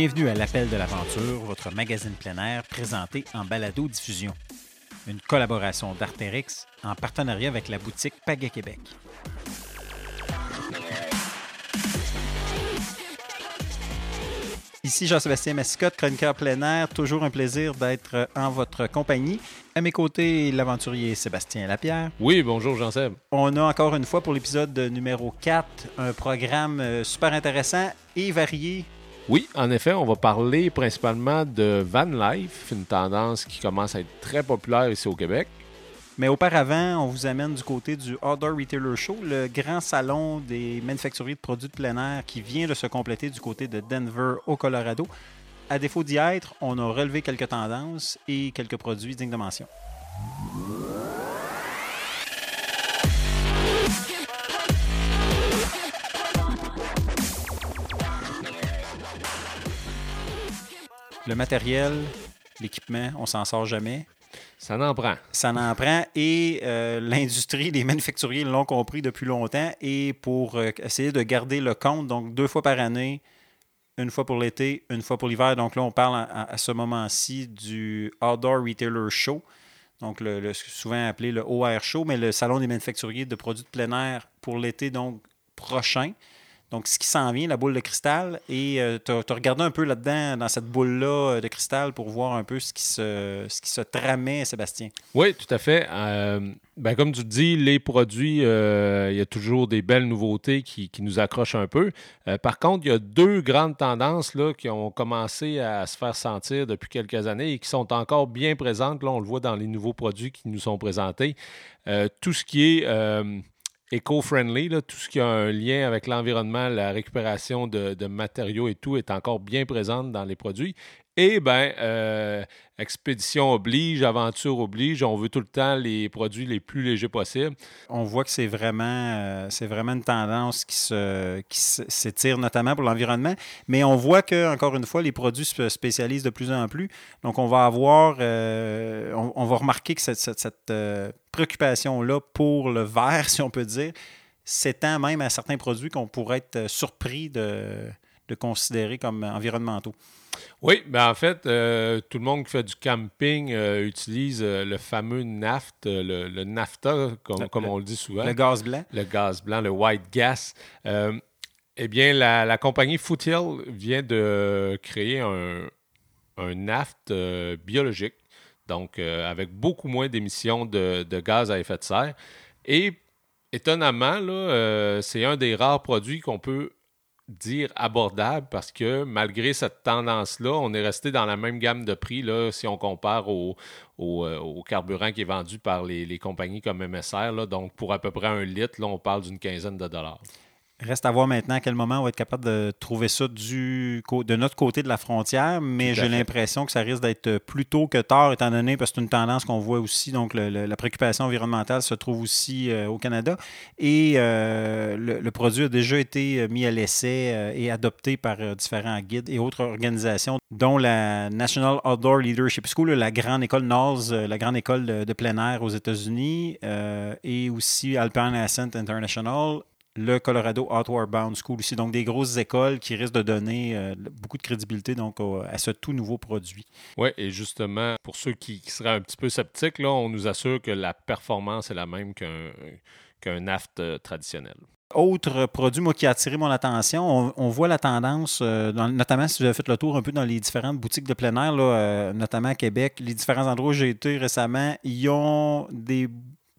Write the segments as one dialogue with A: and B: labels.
A: Bienvenue à l'Appel de l'Aventure, votre magazine plein air présenté en balado-diffusion. Une collaboration d'Artérix en partenariat avec la boutique Pagaie Québec. Ici Jean-Sébastien Massicotte, chroniqueur plein air. Toujours un plaisir d'être en votre compagnie. À mes côtés, l'aventurier Sébastien Lapierre.
B: Oui, bonjour Jean-Seb.
A: On a encore une fois pour l'épisode numéro 4 un programme euh, super intéressant et varié.
B: Oui, en effet, on va parler principalement de van life, une tendance qui commence à être très populaire ici au Québec.
A: Mais auparavant, on vous amène du côté du Outdoor Retailer Show, le grand salon des manufacturiers de produits de plein air qui vient de se compléter du côté de Denver au Colorado. À défaut d'y être, on a relevé quelques tendances et quelques produits dignes de mention. Le matériel, l'équipement, on s'en sort jamais.
B: Ça n'en prend.
A: Ça n'en prend et euh, l'industrie, les manufacturiers l'ont compris depuis longtemps et pour euh, essayer de garder le compte, donc deux fois par année, une fois pour l'été, une fois pour l'hiver. Donc là, on parle à, à ce moment-ci du Outdoor Retailer Show, donc le, le- souvent appelé le OR Show, mais le salon des manufacturiers de produits de plein air pour l'été donc prochain. Donc, ce qui s'en vient, la boule de cristal, et tu as, regardé un peu là-dedans, dans cette boule-là euh, de cristal, pour voir un peu ce qui se, ce tramait, Sébastien.
B: Oui, tout à fait. Euh, ben, comme tu dis, les produits, euh, il y a toujours des belles nouveautés qui, nous accrochent un peu. Euh, par contre, il y a deux grandes tendances qui ont commencé à se faire sentir depuis quelques années et qui sont encore bien présentes. Là, on le voit dans les nouveaux produits qui nous sont présentés. Euh, tout ce qui est euh, éco-friendly, tout ce qui a un lien avec l'environnement, la récupération de, de matériaux et tout est encore bien présente dans les produits. Et ben, euh, expédition oblige, aventure oblige, on veut tout le temps les produits les plus légers possibles.
A: On voit que c'est vraiment, euh, vraiment une tendance qui, se, qui s'étire notamment pour l'environnement, mais on voit que, encore une fois, les produits se spécialisent de plus en plus. Donc, on va avoir, euh, on, va remarquer que cette, cette- cette, préoccupation-là pour le verre, si on peut dire, s'étend même à certains produits qu'on pourrait être surpris de, de considérer comme environnementaux.
B: Oui, ben en fait, euh, tout le monde qui fait du camping euh, utilise euh, le fameux NAFT, le, le NAFTA, comme,
A: Le-
B: comme
A: le-
B: on le dit souvent.
A: Le gaz blanc.
B: le gaz blanc, le white gas. Eh bien, la, la compagnie Foothill vient de créer un, un naft biologique, donc avec beaucoup moins d'émissions de, de gaz à effet de serre. Et étonnamment, là, euh, c'est un des rares produits qu'on peut dire abordable parce que malgré cette tendance-là, on est resté dans la même gamme de prix si on compare euh, au carburant qui est vendu par les, compagnies comme MSR. donc, pour à peu près un litre, là, on parle d'une quinzaine de dollars.
A: Reste à voir maintenant à quel moment on va être capable de trouver ça du, de notre côté de la frontière, mais j'ai l'impression que ça risque d'être plus tôt que tard, étant donné, parce que c'est une tendance qu'on voit aussi, donc le- le- la préoccupation environnementale se trouve aussi euh, au Canada, et euh, le, le produit a déjà été mis à l'essai euh, et adopté par euh, différents guides et autres organisations, dont la National Outdoor Leadership School, la grande école euh, la grande école de, de plein air aux États-Unis, euh, et aussi Alpine Ascent International, le Colorado Outward Bound School aussi. Donc, des grosses écoles qui risquent de donner euh, beaucoup de crédibilité donc, à ce tout nouveau produit.
B: Oui, et justement, pour ceux qui, qui seraient un petit peu sceptiques, là, on nous assure que la performance est la même qu'un qu'un naft euh, traditionnel.
A: Autre produit, moi, qui a attiré mon attention, on, on voit la tendance, euh, dans- notamment si vous avez fait le tour un peu dans les différentes boutiques de plein air, là, euh, notamment à Québec, les différents endroits où j'ai été récemment, ils ont des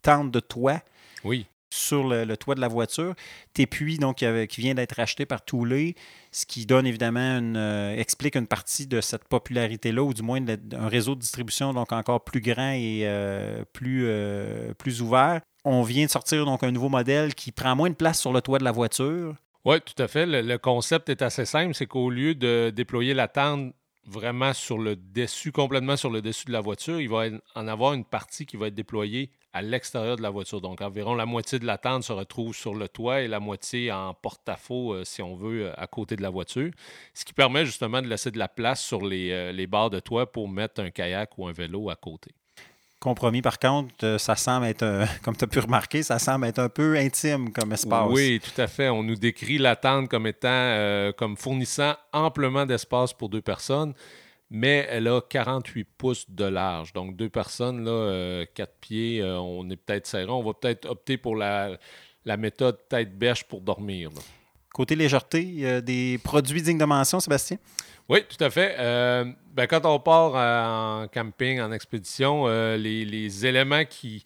A: tentes de toit
B: Oui,
A: sur le, toit de la voiture. Tépuis, donc, qui, vient d'être acheté par Thule, ce qui donne évidemment une, euh, explique une partie de cette popularité-là, ou du moins un réseau de distribution donc encore plus grand et euh, plus, euh, plus ouvert. On vient de sortir donc un nouveau modèle qui prend moins de place sur le toit de la voiture.
B: Oui, tout à fait. Le, le concept est assez simple, c'est qu'au lieu de déployer la tente vraiment sur le dessus, complètement sur le dessus de la voiture, il va en avoir une partie qui va être déployée à l'extérieur de la voiture. Donc environ la moitié de la tente se retrouve sur le toit et la moitié en porte-à-faux, euh, si on veut, euh, à côté de la voiture. Ce qui permet justement de laisser de la place sur les, euh, les barres de toit pour mettre un kayak ou un vélo à côté.
A: compromis. Par contre, ça semble être, comme tu as pu remarquer, ça semble être un peu intime comme espace.
B: Oui, tout à fait. On nous décrit la tente comme étant, comme fournissant amplement d'espace pour deux personnes mais elle a 48 pouces de large. Donc, deux personnes, là, 4 euh, pieds, euh, on est peut-être serré. On va peut-être opter pour la, méthode tête-bêche pour dormir.
A: Côté légèreté, des produits dignes de mention, Sébastien?
B: Oui, tout à fait. Euh, ben, quand on part en camping, en expédition, les, éléments qui,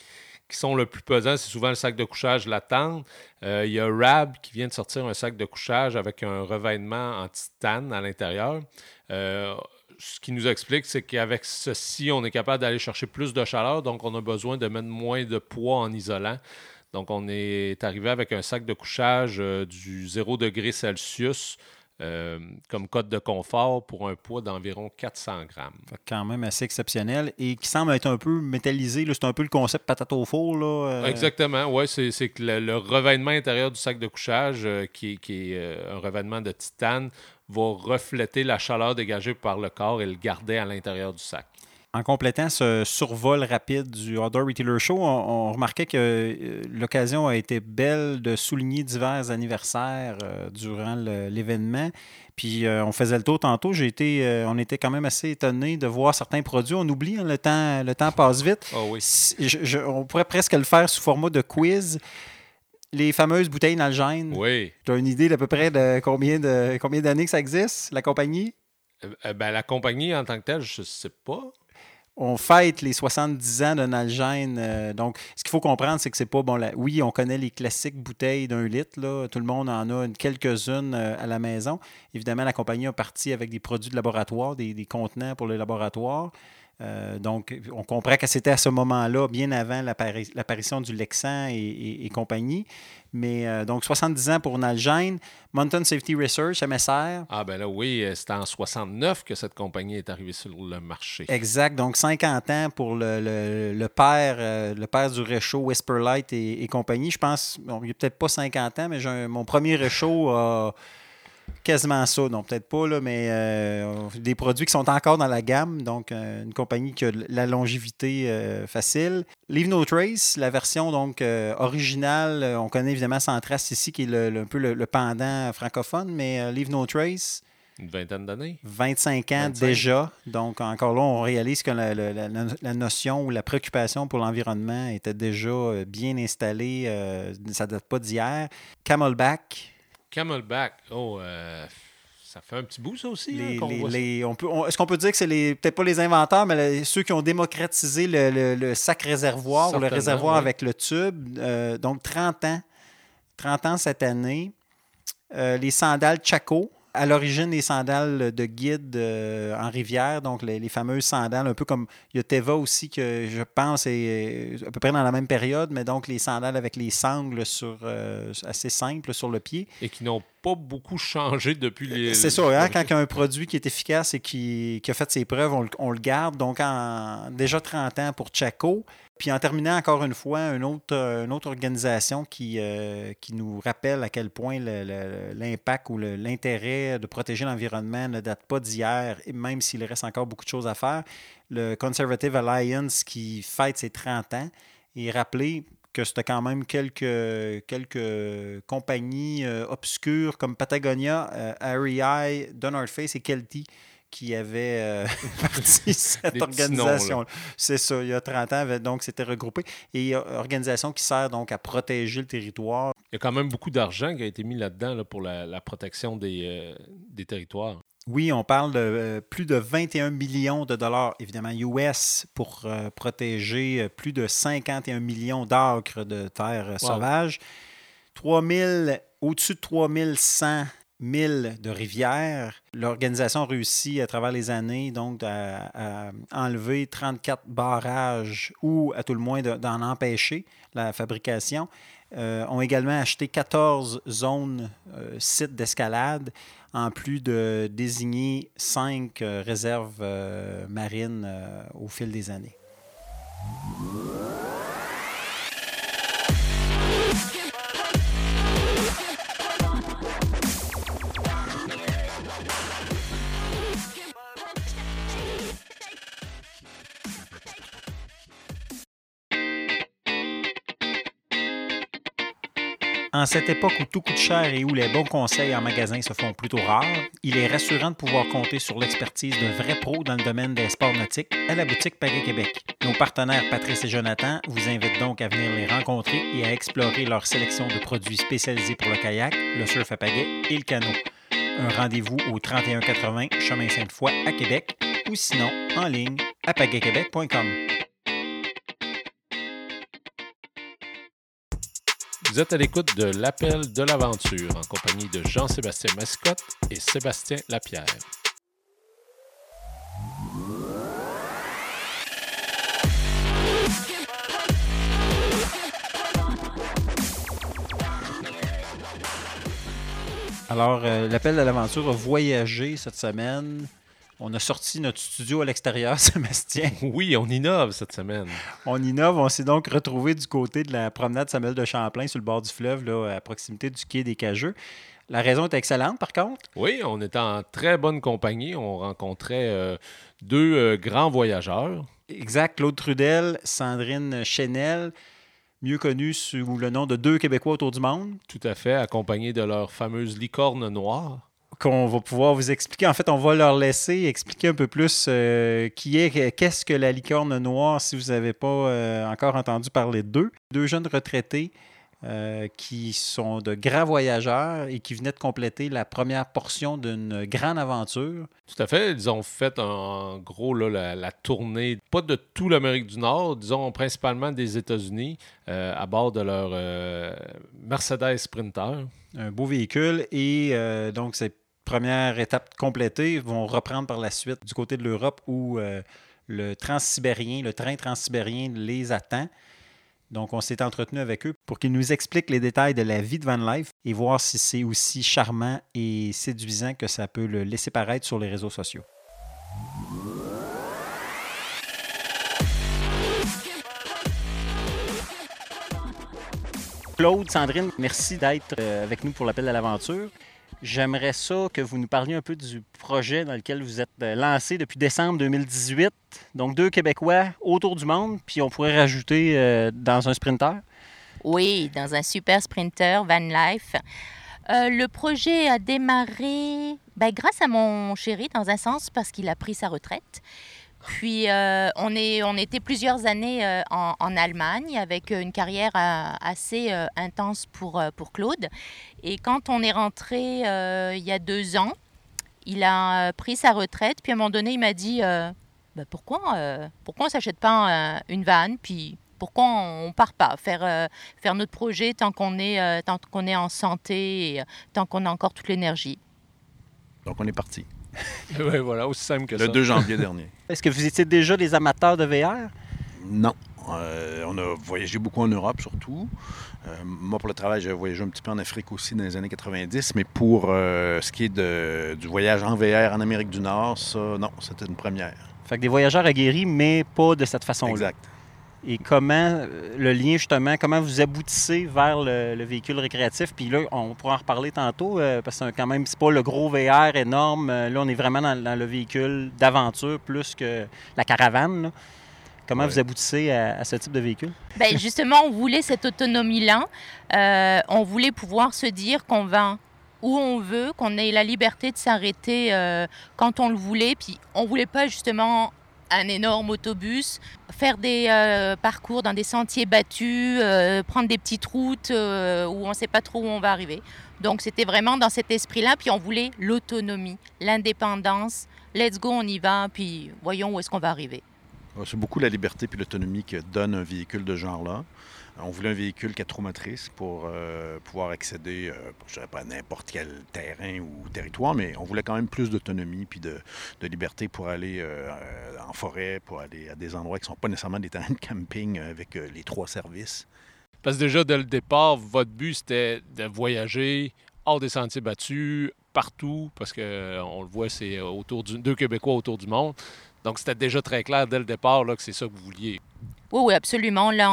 B: qui sont le plus pesants, c'est souvent le sac de couchage, la tente. il y a Rab qui vient de sortir un sac de couchage avec un revêtement en titane à l'intérieur ce qui nous explique, c'est qu'avec ceci, on est capable d'aller chercher plus de chaleur, donc on a besoin de mettre moins de poids en isolant. Donc, on est arrivé avec un sac de couchage euh, du 0 degré Celsius euh, comme code de confort pour un poids d'environ 400 grammes.
A: Quand même assez exceptionnel et qui semble être un peu métallisé. C'est un peu le concept patate au four. Là,
B: euh. Exactement, oui. C'est que le, revêtement intérieur du sac de couchage, qui, qui, est un revêtement de titane, va refléter la chaleur dégagée par le corps et le garder à l'intérieur du sac.
A: En complétant ce survol rapide du Outdoor Retailer Show, on, remarquait que euh, l'occasion a été belle de souligner divers anniversaires euh, durant l'événement. Puis euh, on faisait le tour tantôt. J'ai été, on était quand même assez étonné de voir certains produits. On oublie, hein, le, temps, le temps passe vite.
B: Oh oui.
A: on pourrait presque le faire sous format de quiz les fameuses bouteilles Nalgene.
B: Oui.
A: Tu as une idée d'à peu près de combien de combien d'années que ça existe, la compagnie?
B: Euh, ben, la compagnie en tant que telle, je ne sais pas.
A: On fête les 70 ans de Nalgene. Euh, donc, ce qu'il faut comprendre, c'est que c'est pas bon. oui, on connaît les classiques bouteilles d'un litre. Là. Tout le monde en a quelques-unes euh, à la maison. Évidemment, la compagnie a parti avec des produits de laboratoire, des, des contenants pour le laboratoire. Euh, donc, on comprend que c'était à ce moment-là, bien avant l'apparition du Lexan et, compagnie. Mais euh, donc, 70 ans pour Nalgene. Mountain Safety Research, MSR.
B: Ah, ben là, oui, euh, c'était en 69 que cette compagnie est arrivée sur le marché.
A: Exact. Donc, 50 ans pour le, père, le père du réchaud, Whisperlight et, et compagnie. Je pense, bon, il n'y a peut-être pas 50 ans, mais mon premier réchaud a quasiment ça. Non, peut-être pas, là, mais euh, des produits qui sont encore dans la gamme. Donc, euh, une compagnie qui a la longévité euh, facile. Leave No Trace, la version donc originale, on connaît évidemment Sans Trace ici, qui est le, un peu le, pendant francophone, mais Leave No Trace.
B: Une vingtaine d'années?
A: 25 ans déjà. Donc, encore là, on réalise que la, la notion ou la préoccupation pour l'environnement était déjà bien installée. ça ne date pas d'hier. Camelback,
B: Camelback, oh, euh, ça fait un petit bout, ça aussi.
A: Hein, est-ce qu'on peut dire que c'est peut-être pas les inventeurs, mais ceux qui ont démocratisé le, sac réservoir ou le réservoir avec le tube? Euh, donc, 30 ans. 30 ans cette année. Euh, les sandales Chaco, à l'origine les sandales de guide euh, en rivière, donc les, fameuses sandales, un peu comme il y a Teva aussi, que je pense est à peu près dans la même période, mais donc les sandales avec les sangles sur, euh, assez simples sur le pied.
B: Et qui n'ont pas beaucoup changé depuis les.
A: C'est ça, hein, quand il y a un produit qui est efficace et qui, a fait ses preuves, on, le garde. Donc, en, déjà 30 ans pour Chaco. Puis en terminant encore une fois, une autre, une autre organisation qui, euh, qui nous rappelle à quel point l'impact ou l'intérêt de protéger l'environnement ne date pas d'hier, même s'il reste encore beaucoup de choses à faire. Le Conservative Alliance qui fête ses 30 ans et rappeler que c'était quand même quelques, quelques compagnies euh, obscures comme Patagonia, euh, REI, Donald Face et Kelty qui avait euh, parti cette organisation. C'est ça, il y a 30 ans, donc c'était regroupé. Et organisation qui sert donc à protéger le territoire.
B: Il y a quand même beaucoup d'argent qui a été mis là-dedans pour la, protection des, euh, des, territoires.
A: Oui, on parle de euh, plus de 21 millions de dollars, évidemment, US, pour protéger plus de 51 millions d'acres de terres sauvages. 3000, au-dessus de 3100 1000 de rivières. L'organisation a réussi à travers les années donc à, enlever 34 barrages ou à tout le moins d'en empêcher la fabrication. Euh, ont également acheté 14 zones, euh, sites d'escalade, en plus de désigner 5 euh, réserves marines au fil des années. En cette époque où tout coûte cher et où les bons conseils en magasin se font plutôt rares, il est rassurant de pouvoir compter sur l'expertise de vrais pros dans le domaine des sports nautiques à la boutique Pagaie Québec. Nos partenaires Patrice et Jonathan vous invitent donc à venir les rencontrer et à explorer leur sélection de produits spécialisés pour le kayak, le surf à pagaie et le canot. Un rendez-vous au 3180 Chemin Sainte-Foy à Québec ou sinon en ligne à pagaiequebec.com.
B: Vous êtes à l'écoute de l'appel de l'aventure en compagnie de Jean-Sébastien Mascotte et Sébastien Lapierre.
A: Alors, euh, l'appel de l'aventure a voyagé cette semaine. On a sorti notre studio à l'extérieur, Sébastien.
B: Oui, on innove cette semaine.
A: On innove. On s'est donc retrouvé du côté de la promenade Samuel de Champlain sur le bord du fleuve, là, à proximité du quai des Cageux. La raison est excellente, par contre.
B: Oui, on était en très bonne compagnie. On rencontrait euh, deux euh, grands voyageurs.
A: Exact. Claude Trudel, Sandrine Chenel, mieux connus sous le nom de deux Québécois autour du monde.
B: Tout à fait, accompagnés de leur fameuse licorne noire.
A: Qu'on va pouvoir vous expliquer. En fait, on va leur laisser expliquer un peu plus euh, qui est, qu'est-ce que la licorne noire, si vous n'avez pas euh, encore entendu parler d'eux. Deux jeunes retraités euh, qui sont de grands voyageurs et qui venaient de compléter la première portion d'une grande aventure.
B: Tout à fait. Ils ont fait en gros là, la, la, tournée, pas de tout l'Amérique du Nord, disons principalement des États-Unis, euh, à bord de leur euh, Mercedes Sprinter.
A: Un beau véhicule et donc ces premières étapes complétées vont reprendre par la suite du côté de l'Europe où le transsibérien, le train transsibérien les attend. Donc, on s'est entretenu avec eux pour qu'ils nous expliquent les détails de la vie de Van Life et voir si c'est aussi charmant et séduisant que ça peut le laisser paraître sur les réseaux sociaux. Claude, Sandrine, merci d'être avec nous pour l'appel à l'aventure. J'aimerais ça que vous nous parliez un peu du projet dans lequel vous êtes lancé depuis décembre 2018. Donc, deux Québécois autour du monde, puis on pourrait rajouter euh, dans un sprinter.
C: Oui, dans un super sprinter Van Life. Euh, le projet a démarré ben, grâce à mon chéri, dans un sens, parce qu'il a pris sa retraite. Puis, euh, on, était plusieurs années euh, en, Allemagne avec une carrière euh, assez intense pour, pour Claude. Et quand on est rentré il y a deux ans, il a pris sa retraite. Puis, à un moment donné, il m'a dit ben, pourquoi, pourquoi on ne s'achète pas une vanne? Puis, pourquoi on ne part pas faire, faire notre projet tant qu'on est, tant qu'on est en santé et tant qu'on a encore toute l'énergie
D: Donc, on est parti.
B: oui, voilà, aussi simple que
D: le
B: ça.
D: 2 janvier dernier.
A: Est-ce que vous étiez déjà des amateurs de VR?
D: Non. Euh, on a voyagé beaucoup en Europe, surtout. Euh, moi, pour le travail, j'ai voyagé un petit peu en Afrique aussi dans les années 90, mais pour euh, ce qui est de, du voyage en VR en Amérique du Nord, ça, non, c'était une première.
A: Fait que des voyageurs aguerris, mais pas de cette façon-là.
D: Exact.
A: Et comment, le lien justement, comment vous aboutissez vers le, le véhicule récréatif? Puis là, on pourra en reparler tantôt, euh, parce que quand même, c'est pas le gros VR énorme. Euh, là, on est vraiment dans, dans le véhicule d'aventure plus que la caravane. Là. Comment ouais. vous aboutissez à, à, ce type de véhicule?
C: Bien, justement, on voulait cette autonomie-là. Euh, on voulait pouvoir se dire qu'on va où on veut, qu'on ait la liberté de s'arrêter euh, quand on le voulait. Puis on voulait pas justement un énorme autobus, faire des euh, parcours dans des sentiers battus, euh, prendre des petites routes euh, où on ne sait pas trop où on va arriver. Donc c'était vraiment dans cet esprit-là, puis on voulait l'autonomie, l'indépendance. Let's go, on y va, puis voyons où est-ce qu'on va arriver.
D: C'est beaucoup la liberté puis l'autonomie que donne un véhicule de genre-là. On voulait un véhicule quatre roues motrices pour euh, pouvoir accéder, euh, je pas à n'importe quel terrain ou territoire, mais on voulait quand même plus d'autonomie puis de, liberté pour aller euh, en forêt, pour aller à des endroits qui ne sont pas nécessairement des terrains de camping avec les trois services.
B: Parce que déjà, dès le départ, votre but, c'était de voyager hors des sentiers battus, partout, parce qu'on le voit, c'est autour du, deux Québécois autour du monde. Donc, c'était déjà très clair dès le départ là, que c'est ça que vous vouliez.
C: Oui, oui, absolument. Là,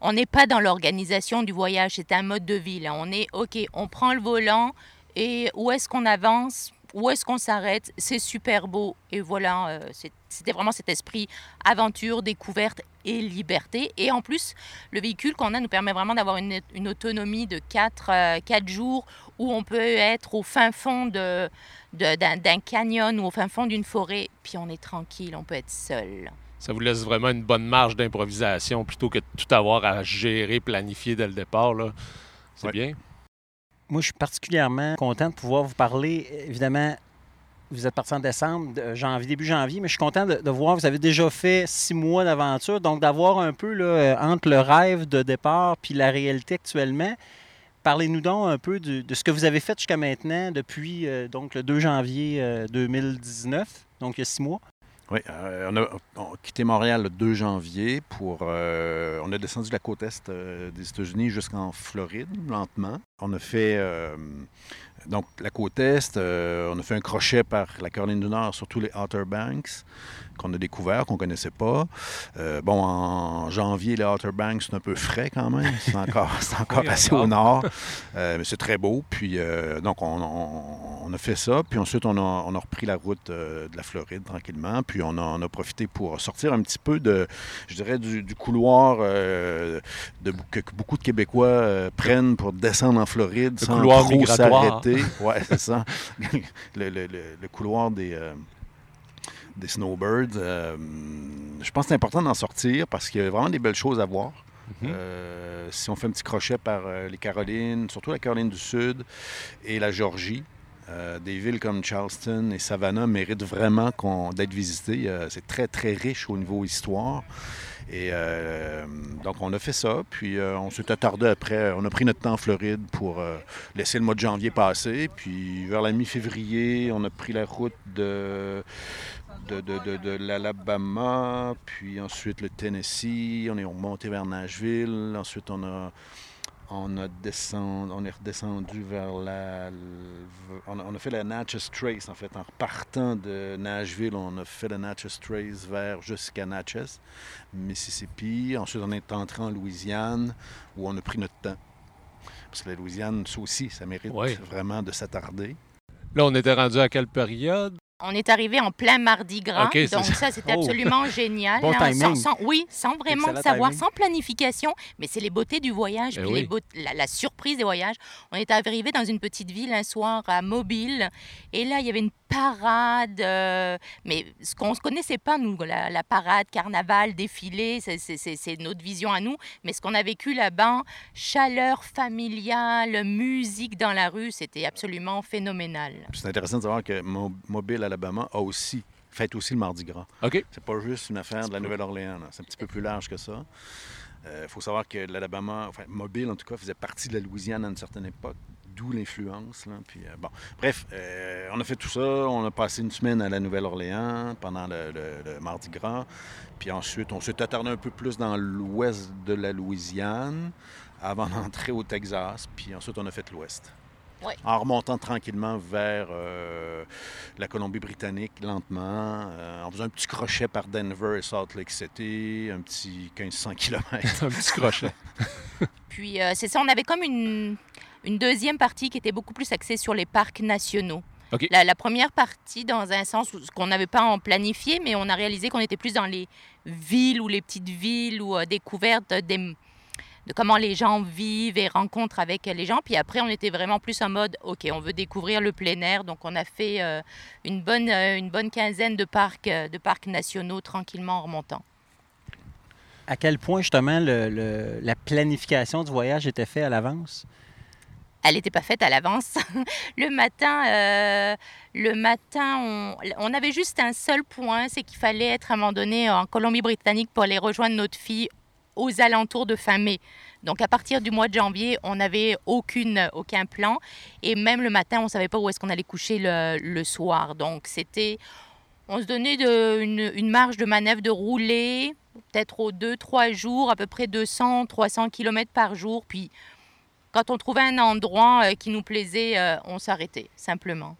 C: on n'est pas dans l'organisation du voyage, c'est un mode de vie. Là. On est, OK, on prend le volant et où est-ce qu'on avance, où est-ce qu'on s'arrête, c'est super beau. Et voilà, euh, c'était vraiment cet esprit aventure, découverte et liberté. Et en plus, le véhicule qu'on a nous permet vraiment d'avoir une, autonomie de 4, 4 euh, jours où on peut être au fin fond de, d'un canyon ou au fin fond d'une forêt, puis on est tranquille, on peut être seul.
B: Ça vous laisse vraiment une bonne marge d'improvisation plutôt que de tout avoir à gérer, planifier dès le départ. C'est bien.
A: Moi, je suis particulièrement content de pouvoir vous parler. Évidemment, vous êtes parti en décembre, janvier, début janvier, mais je suis content de, de voir, vous avez déjà fait six mois d'aventure, donc d'avoir un peu là, euh, entre le rêve de départ puis la réalité actuellement. Parlez-nous donc un peu de, ce que vous avez fait jusqu'à maintenant depuis euh, donc le 2 janvier 2019, euh, donc il y a six mois.
D: Oui, on, a, quitté Montréal le 2 janvier pour. on a descendu la côte est des États-Unis jusqu'en Floride, lentement. On a fait donc, la côte Est, euh, on a fait un crochet par la Caroline du Nord sur tous les Outer Banks qu'on a découvert, qu'on ne connaissait pas. Euh, bon, en janvier, les Outer Banks, c'est un peu frais quand même. C'est encore, encore assez au nord. Euh, mais c'est très beau. Puis, donc, on, a fait ça. Puis ensuite, on a, repris la route de la Floride tranquillement. Puis, on a, a, profité pour sortir un petit peu de, je dirais, du, couloir de, que, beaucoup de Québécois prennent pour descendre en Floride sans trop s'arrêter. Oui, c'est ça. le, couloir des, euh, des snowbirds. Euh, je pense que c'est important d'en sortir parce qu'il y a vraiment des belles choses à voir. Mhm. Euh, si on fait un petit crochet par les Carolines, surtout la Caroline du Sud et la Georgie, des villes comme Charleston et Savannah méritent vraiment d'être visitées. c'est très, très riche au niveau histoire. Et euh, donc, on a fait ça. Puis, euh, on s'est attardé après. On a pris notre temps en Floride pour euh, laisser le mois de janvier passer. Puis, vers la mi-février, on a pris la route de, de, l'Alabama. Puis, ensuite, le Tennessee. On est remonté vers Nashville. Ensuite, on a on, a descend, on est redescendu vers la. On a, fait la Natchez Trace, en fait. En repartant de Nashville, on a fait la Natchez Trace vers jusqu'à Natchez, Mississippi. Ensuite, on est entré en Louisiane, où on a pris notre temps. Parce que la Louisiane, ça aussi, ça mérite vraiment de s'attarder.
B: Là, on était rendu à quelle période?
C: On est arrivé en plein Mardi Gras, donc ça, c'était oh. absolument génial.
A: Bon hein,
C: oui, sans vraiment savoir, sans planification, mais c'est les beautés du voyage,
B: eh
C: puis la, surprise des voyages. On est arrivé dans une petite ville un soir à Mobile, et là, il y avait une parade, euh, mais ce qu'on ne connaissait pas, nous, la, parade, carnaval, défilé, c'est notre vision à nous, mais ce qu'on a vécu là-bas, chaleur familiale, musique dans la rue, c'était absolument phénoménal.
D: C'est intéressant de savoir que Mobile, Alabama, a aussi fait aussi le Mardi Gras.
B: OK.
D: C'est pas juste une affaire de la Nouvelle-Orléans, c'est un petit peu plus large que ça. Il euh, faut savoir que l'Alabama, enfin, Mobile en tout cas, faisait partie de la Louisiane à une certaine époque d'où l'influence. Puis, euh, bon. Bref, euh, on a fait tout ça. On a passé une semaine à la Nouvelle-Orléans pendant le, Mardi Gras. Puis ensuite, on s'est attardé un peu plus dans l'ouest de la Louisiane avant d'entrer au Texas. Puis ensuite, on a fait l'ouest. En remontant tranquillement vers euh, la Colombie-Britannique, lentement, en faisant un petit crochet par Denver et Salt Lake City, un petit 1500 km.
B: un petit crochet.
C: Puis c'est ça, on avait comme une, une deuxième partie qui était beaucoup plus axée sur les parcs nationaux. La, première partie, dans un sens qu'on n'avait pas en planifié, mais on a réalisé qu'on était plus dans les villes ou les petites villes ou euh, découvertes de comment les gens vivent et rencontrent avec les gens. Puis après, on était vraiment plus en mode, OK, on veut découvrir le plein air. Donc, on a fait euh, une, bonne, euh, une bonne quinzaine de parcs, de parcs nationaux tranquillement en remontant.
A: À quel point, justement, la planification du voyage était faite à l'avance?
C: elle n'était pas faite à l'avance. le matin, euh, le matin on, avait juste un seul point, c'est qu'il fallait être à un moment donné en Colombie-Britannique pour aller rejoindre notre fille aux alentours de fin mai. Donc à partir du mois de janvier, on n'avait aucune, aucun plan. Et même le matin, on ne savait pas où est-ce qu'on allait coucher le, soir. Donc c'était... On se donnait une, une, marge de manœuvre de rouler, peut-être aux 2-3 jours, à peu près 200-300 km par jour. Puis quand on trouvait un endroit euh, qui nous plaisait, euh, on s'arrêtait, simplement.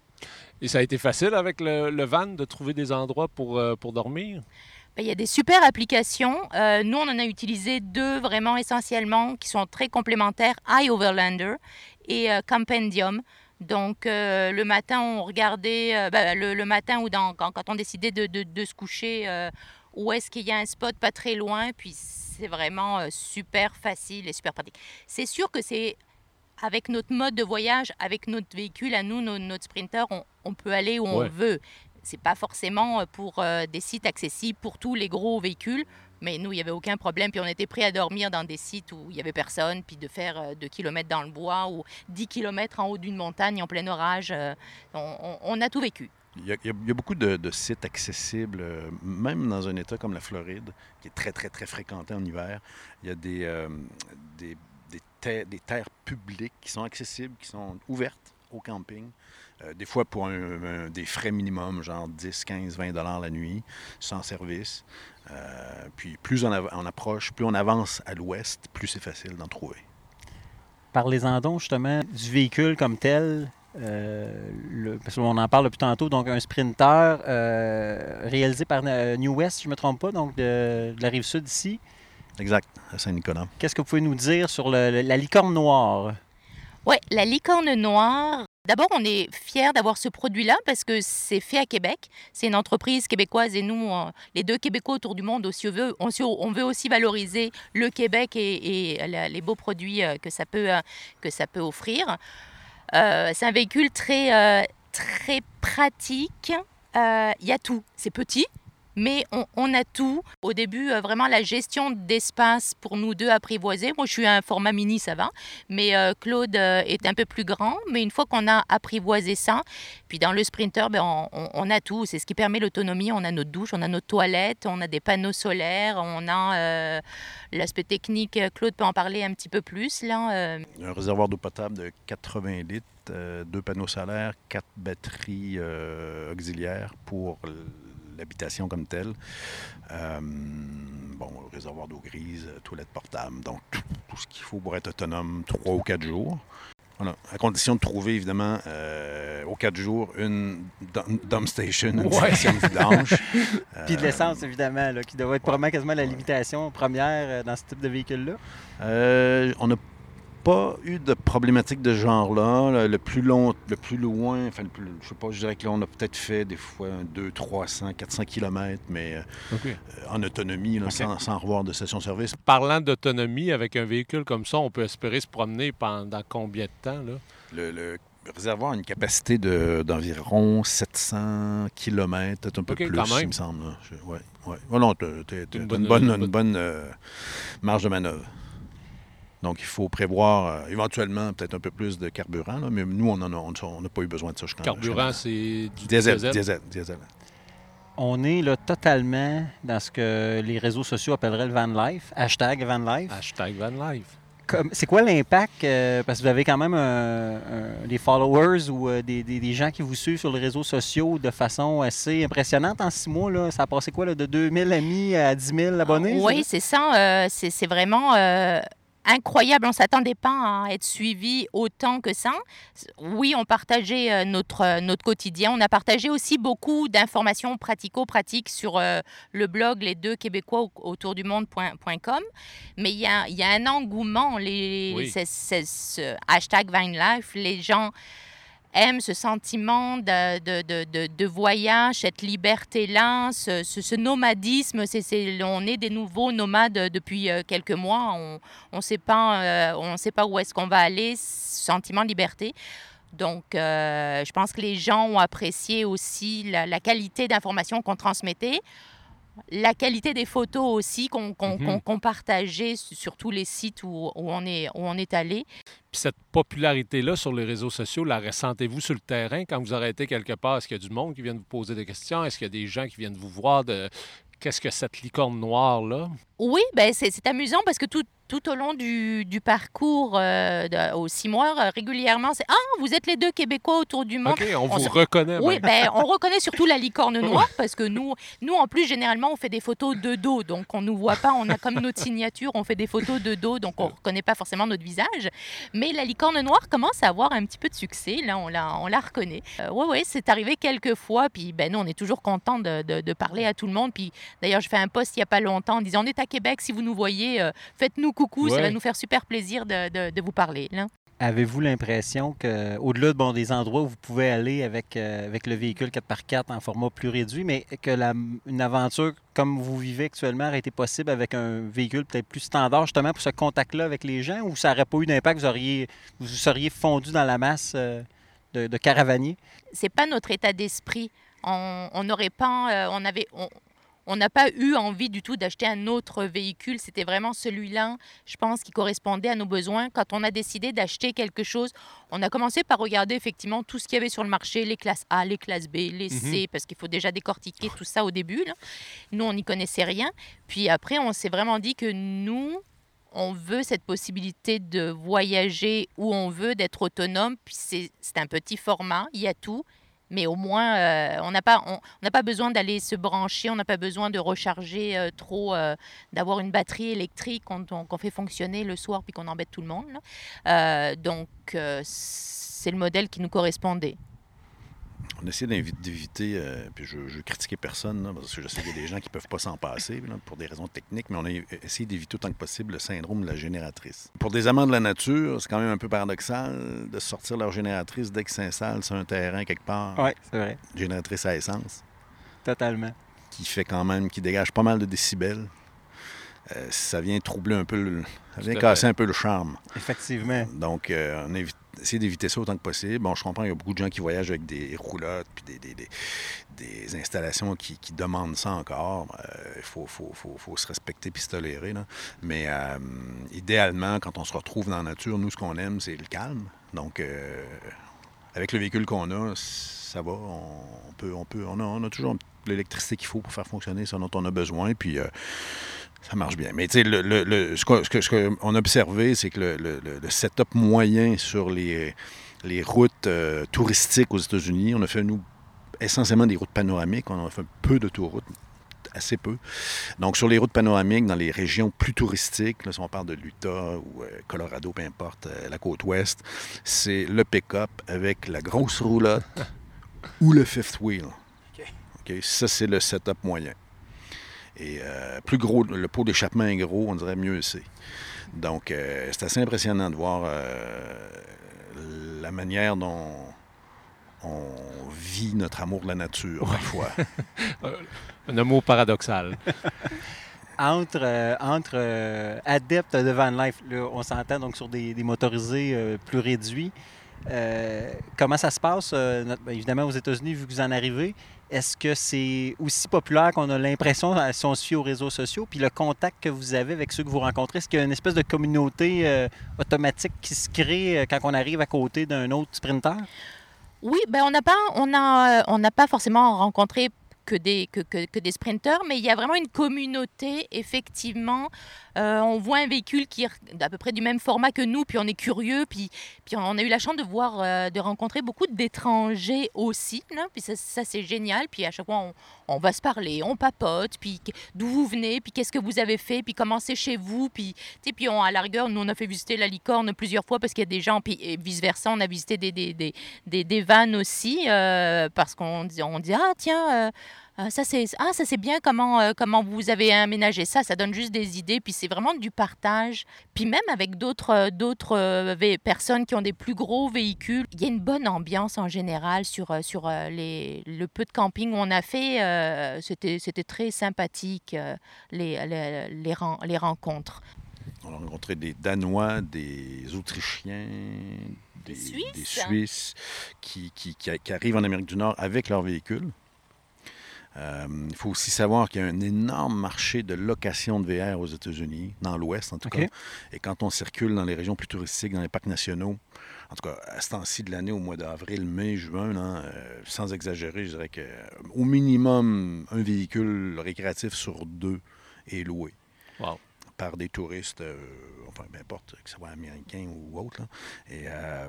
B: Et ça a été facile avec le, van de trouver des endroits pour, euh, pour dormir?
C: Ben, il y a des super applications. nous, on en a utilisé deux vraiment essentiellement qui sont très complémentaires, iOverlander et Compendium. Donc euh, le matin, on regardait, euh, bah, le, le matin ou dans, quand, quand on décidait de, de- de se coucher, euh, où est-ce qu'il y a un spot pas très loin. Puis c'est vraiment euh, super facile et super pratique. C'est sûr que c'est avec notre mode de voyage, avec notre véhicule, à nous, no- notre sprinter, on, on peut aller où
B: Ouais.
C: on veut. C'est pas forcément euh, pour euh, des sites accessibles pour tous les gros véhicules. Mais nous, il n'y avait aucun problème. Puis on était prêts à dormir dans des sites où il n'y avait personne, puis de faire 2 km dans le bois ou 10 km en haut d'une montagne en plein orage. euh, on, a tout vécu.
D: Il y a, beaucoup de, sites accessibles, euh, même dans un État comme la Floride, qui est très, très, très fréquenté en hiver. Il y a des, euh, des, des terres, des terres publiques qui sont accessibles, qui sont ouvertes au camping. Euh, des fois pour un- un- des frais minimums, genre 10, 15, 20 dollars la nuit, sans service. Euh, puis plus on, approche, plus on avance à l'ouest, plus c'est facile d'en trouver.
A: Parlez-en donc justement du véhicule comme tel. euh, le- parce qu'on en parle depuis tantôt, donc un sprinter réalisé par New West, si je ne me trompe pas, donc de, de la rive sud ici.
D: Exact, à Saint-Nicolas.
A: Qu'est-ce que vous pouvez nous dire sur le- la licorne noire?
C: Ouais, la licorne noire. D'abord, on est fiers d'avoir ce produit-là parce que c'est fait à Québec. C'est une entreprise québécoise et nous, les deux Québécois autour du monde, aussi, on, veut, aussi valoriser le Québec et, les beaux produits euh, que ça peut, euh, que ça peut offrir. Euh, c'est un véhicule très, très pratique. Il y a tout. C'est petit, mais on, a tout. Au début, euh, vraiment la gestion d'espace pour nous deux apprivoiser. Moi, je suis un format mini, ça va. Mais euh, Claude euh, est un peu plus grand. Mais une fois qu'on a apprivoisé ça, puis dans le Sprinter, ben, on, a tout. C'est ce qui permet l'autonomie. On a notre douche, on a notre toilette, on a des panneaux solaires, on a l'aspect technique. Claude peut en parler un petit peu plus. Là.
D: Un réservoir d'eau potable de 80 litres, deux panneaux solaires, quatre batteries auxiliaires pour l'habitation comme telle. Euh, bon, réservoir d'eau grise, euh, toilette portable, donc tout, tout ce qu'il faut pour être autonome trois ou quatre jours. Voilà. À condition de trouver, évidemment, euh, aux quatre jours, une dum- dump station, une
B: Ouais.
D: station de vidange.
A: Puis de l'essence, évidemment, là, qui doit être probablement quasiment la limitation première euh, dans ce type de véhicule-là.
D: On pas eu de problématique de ce genre-là. Le- plus long, le plus loin, enfin, le plus- je sais pas, je dirais que là, on a peut-être fait des fois 200, 300, 400 km, mais euh, euh, en autonomie, là, sans, sans revoir de station-service.
B: Parlant d'autonomie, avec un véhicule comme ça, on peut espérer se promener pendant combien de temps? Là?
D: Le, le réservoir a une capacité de- d'environ 700 km, peut-être un peu plus, il me semble. Je- ouais, ouais. Ouais, non,
B: Une
D: une
B: bonne-
D: bonne,
B: une
D: une
B: bonne-
D: bonne, euh, marge de manœuvre. Donc, il faut prévoir euh, éventuellement peut-être un peu plus de carburant, là, mais nous, on n'a pas eu besoin de ça jusqu'à
B: Carburant, c'est du
D: diesel,
B: diesel?
D: diesel, diesel.
A: On est là totalement dans ce que les réseaux sociaux appelleraient le van life, hashtag van life.
B: Hashtag Van Life.
A: Comme- C'est quoi l'impact? euh, parce que vous avez quand même des followers ou euh, des, des- des gens qui vous suivent sur les réseaux sociaux de façon assez impressionnante en six mois. Là. Ça a passé quoi, là, de 2000 amis à 10 000 abonnés?
C: Oui, c'est ça. euh, c'est c'est vraiment euh, incroyable. On ne s'attendait pas à être suivi autant que ça. Oui, on partageait euh, notre, euh, notre quotidien. On a partagé aussi beaucoup d'informations pratico-pratiques sur euh, le blog les deux québécois au- autour du monde.com. Mais il y a, il y a un engouement. Les,
B: Oui.
C: ce hashtag VineLife, les gens aiment ce sentiment de, de, de, de- voyage, cette liberté-là, ce, ce- nomadisme. C'est, c'est- on est des nouveaux nomades depuis euh, quelques mois. On ne sait, pas, euh, sait pas où est-ce qu'on va aller, ce sentiment de liberté. Donc, euh, je pense que les gens ont apprécié aussi la, la qualité d'information qu'on transmettait, la qualité des photos aussi qu'on,
B: Mhm.
C: partageait sur sur tous les sites où, où on, est, où on est allé.
B: Puis cette popularité-là sur les réseaux sociaux, la ressentez-vous sur le terrain quand vous arrêtez quelque part? Est-ce qu'il y a du monde qui vient vous poser des questions? Est-ce qu'il y a des gens qui viennent vous voir de qu'est-ce que cette licorne noire-là?
C: Oui, ben c'est, amusant parce que tout, tout au long du, du parcours euh, de- aux six mois, euh, régulièrement, c'est Ah, vous êtes les deux Québécois autour du monde.
B: OK, on,
C: on
B: vous
C: se-
B: reconnaît.
C: Oui,
B: ben.
C: on reconnaît surtout la licorne noire parce que nous, nous, en plus, généralement, on fait des photos de dos. Donc, on ne nous voit pas. On a comme notre signature, on fait des photos de dos. Donc, on ne reconnaît pas forcément notre visage. Mais la licorne noire commence à avoir un petit peu de succès. Là, on la, on la reconnaît. oui, oui, c'est arrivé quelques fois. Puis, ben, nous, on est toujours contents de, de- de parler à tout le monde. Puis, d'ailleurs, je fais un post il n'y a pas longtemps en disant On est à Québec. Si vous nous voyez, euh, faites-nous coucou. Ça va nous faire super plaisir de, de- de vous parler. là.
A: Avez-vous l'impression qu'au-delà de, bon, des endroits où vous pouvez aller avec, euh, avec le véhicule 4x4 en format plus réduit, mais que la, une aventure comme vous vivez actuellement aurait été possible avec un véhicule peut-être plus standard, justement pour ce contact-là avec les gens, ou ça n'aurait pas eu d'impact, vous, auriez, vous seriez fondu dans la masse euh, de, de caravaniers?
C: C'est pas notre état d'esprit. On n'aurait pas, euh, on avait, on n'a pas eu envie du tout d'acheter un autre véhicule. C'était vraiment celui-là, je pense, qui correspondait à nos besoins. Quand on a décidé d'acheter quelque chose, on a commencé par regarder effectivement tout ce qu'il y avait sur le marché, les classes A, les classes B, les C, mhm. parce qu'il faut déjà décortiquer tout ça au début. Nous, on n'y connaissait rien. Puis après, on s'est vraiment dit que nous, on veut cette possibilité de voyager où on veut, d'être autonome. Puis c'est un petit format, il y a tout mais au moins, euh, on n'a pas, on, pas besoin d'aller se brancher, on n'a pas besoin de recharger euh, trop, euh, d'avoir une batterie électrique qu'on fait fonctionner le soir puis qu'on embête tout le monde. donc, c'est le modèle qui nous correspondait
D: on essaie d'éviter, euh, puis je ne critiquer personne, parce que je sais qu'il y a des gens qui ne peuvent pas s'en passer pour des raisons techniques, mais on a essayé d'éviter autant que possible le syndrome de la génératrice. Pour des amants de la nature, c'est quand même un peu paradoxal de sortir leur génératrice dès qu'ils s'installent sur un terrain quelque part.
A: Oui, c'est vrai.
D: Génératrice à essence.
A: Totalement.
D: Qui fait quand même, qui dégage pas mal de décibels. Euh, ça vient troubler un peu, le, ça vient casser un peu le charme.
A: Effectivement.
D: Donc, euh, on évite essayer d'éviter ça autant que possible. Bon, je comprends qu'il y a beaucoup de gens qui voyagent avec des roulottes puis des, des, installations qui, demandent ça encore. Euh, il faut, faut, se respecter puis se tolérer. Mais euh, idéalement, quand on se retrouve dans la nature, nous, ce qu'on aime, c'est le calme. Donc, euh, avec le véhicule qu'on a, ça va. On, peut, on, peut, on, a, on a toujours l'électricité qu'il faut pour faire fonctionner ce dont on a besoin. Puis ça marche bien. Mais tu sais, le, ce qu'on a observé, c'est que le, setup moyen sur les, les routes euh, touristiques aux États-Unis, on a fait, nous, essentiellement des routes panoramiques. On a fait peu d'autoroutes, assez peu. Donc, sur les routes panoramiques, dans les régions plus touristiques, là, si on parle de l'Utah ou euh, Colorado, peu importe, euh, la côte ouest, c'est le pick-up avec la grosse roulotte ou le fifth wheel. OK? Ça, c'est le setup moyen. Et euh, plus gros, le pot d'échappement est gros, on dirait mieux c'est. Donc, euh, c'est assez impressionnant de voir euh, la manière dont on vit notre amour de la nature, parfois.
B: Un amour paradoxal.
A: entre, entre adeptes de van life, on s'entend donc sur des, motorisés plus réduits. Comment ça se passe, ben, évidemment, aux États-Unis, vu que vous en arrivez? Est-ce que c'est aussi populaire qu'on a l'impression euh, si on suit aux réseaux sociaux? Puis le contact que vous avez avec ceux que vous rencontrez, est-ce qu'il y a une espèce de communauté euh, automatique qui se crée euh, quand on arrive à côté d'un autre sprinter?
C: Oui, ben on n'a pas, on a, on n'a pas forcément rencontré que des, que, que, des sprinteurs, mais il y a vraiment une communauté, effectivement. Euh, on voit un véhicule qui est à peu près du même format que nous, puis on est curieux, puis, puis on a eu la chance de voir, euh, de rencontrer beaucoup d'étrangers aussi, puis ça, c'est génial, puis à chaque fois on, on, va se parler, on papote, puis d'où vous venez, puis qu'est-ce que vous avez fait, puis comment c'est chez vous, puis, puis on, à la nous on a fait visiter la licorne plusieurs fois parce qu'il y a des gens, puis vice-versa, on a visité des, des, des, des, vannes aussi, euh, parce qu'on on dit, ah tiens, ah, ça c'est ah ça c'est bien comment euh, comment vous avez aménagé ça. Ça donne juste des idées puis c'est vraiment du partage. Puis même avec d'autres euh, d'autres euh, personnes qui ont des plus gros véhicules il y a une bonne ambiance en général sur sur les le peu de camping qu'on a fait c'était c'était très sympathique les les, les, les rencontres.
D: On a rencontré des Danois, des Autrichiens, des, Suisses, qui, qui, qui, arrivent en Amérique du Nord avec leur véhicule. Euh, il faut aussi savoir qu'il y a un énorme marché de location de VR aux États-Unis, dans l'Ouest en tout cas. Et quand on circule dans les régions plus touristiques, dans les parcs nationaux, en tout cas à ce temps-ci de l'année, au mois d'avril, mai, juin, euh, sans exagérer, je dirais qu'au minimum, un véhicule récréatif sur deux est loué.
B: Wow
D: par des touristes, euh, enfin, peu importe, que ce soit américains ou autres. Et, euh,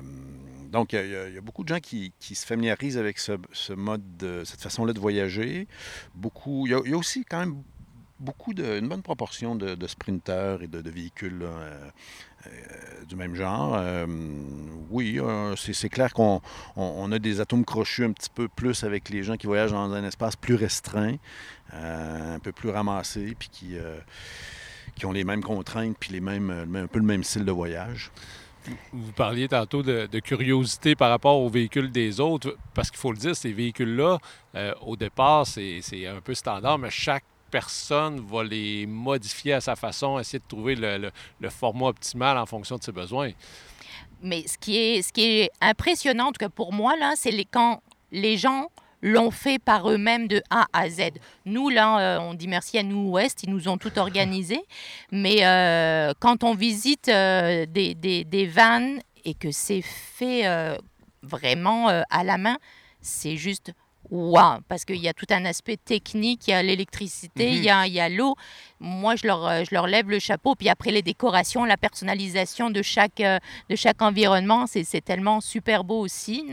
D: donc, il y, a beaucoup de gens qui, se familiarisent avec ce, mode, de, cette façon-là de voyager. Beaucoup, il y, a aussi quand même beaucoup de, une bonne proportion de, sprinteurs et de, véhicules euh, du même genre. oui, c'est clair qu'on a des atomes crochus un petit peu plus avec les gens qui voyagent dans un espace plus restreint, un peu plus ramassé, puis qui qui ont les mêmes contraintes puis les mêmes, un peu le même style de voyage.
B: Vous parliez tantôt de, curiosité par rapport aux véhicules des autres, parce qu'il faut le dire, ces véhicules-là, euh, au départ, c'est un peu standard, mais chaque personne va les modifier à sa façon, essayer de trouver le, format optimal en fonction de ses besoins.
C: Mais ce qui est, ce qui est impressionnant, en tout cas pour moi, là, c'est les, quand les gens l'ont fait par eux-mêmes de A à Z. Nous, là, euh, on dit merci à nous Ouest, ils nous ont tout organisé. Mais euh, quand on visite euh, des, des, des, vannes et que c'est fait vraiment à la main, c'est juste Wow, parce qu'il y a tout un aspect technique, il y a l'électricité, il y a, mhm. l'eau. Moi, je leur, euh, je leur lève le chapeau. Puis après, les décorations, la personnalisation de chaque, euh, de chaque environnement, c'est tellement super beau aussi.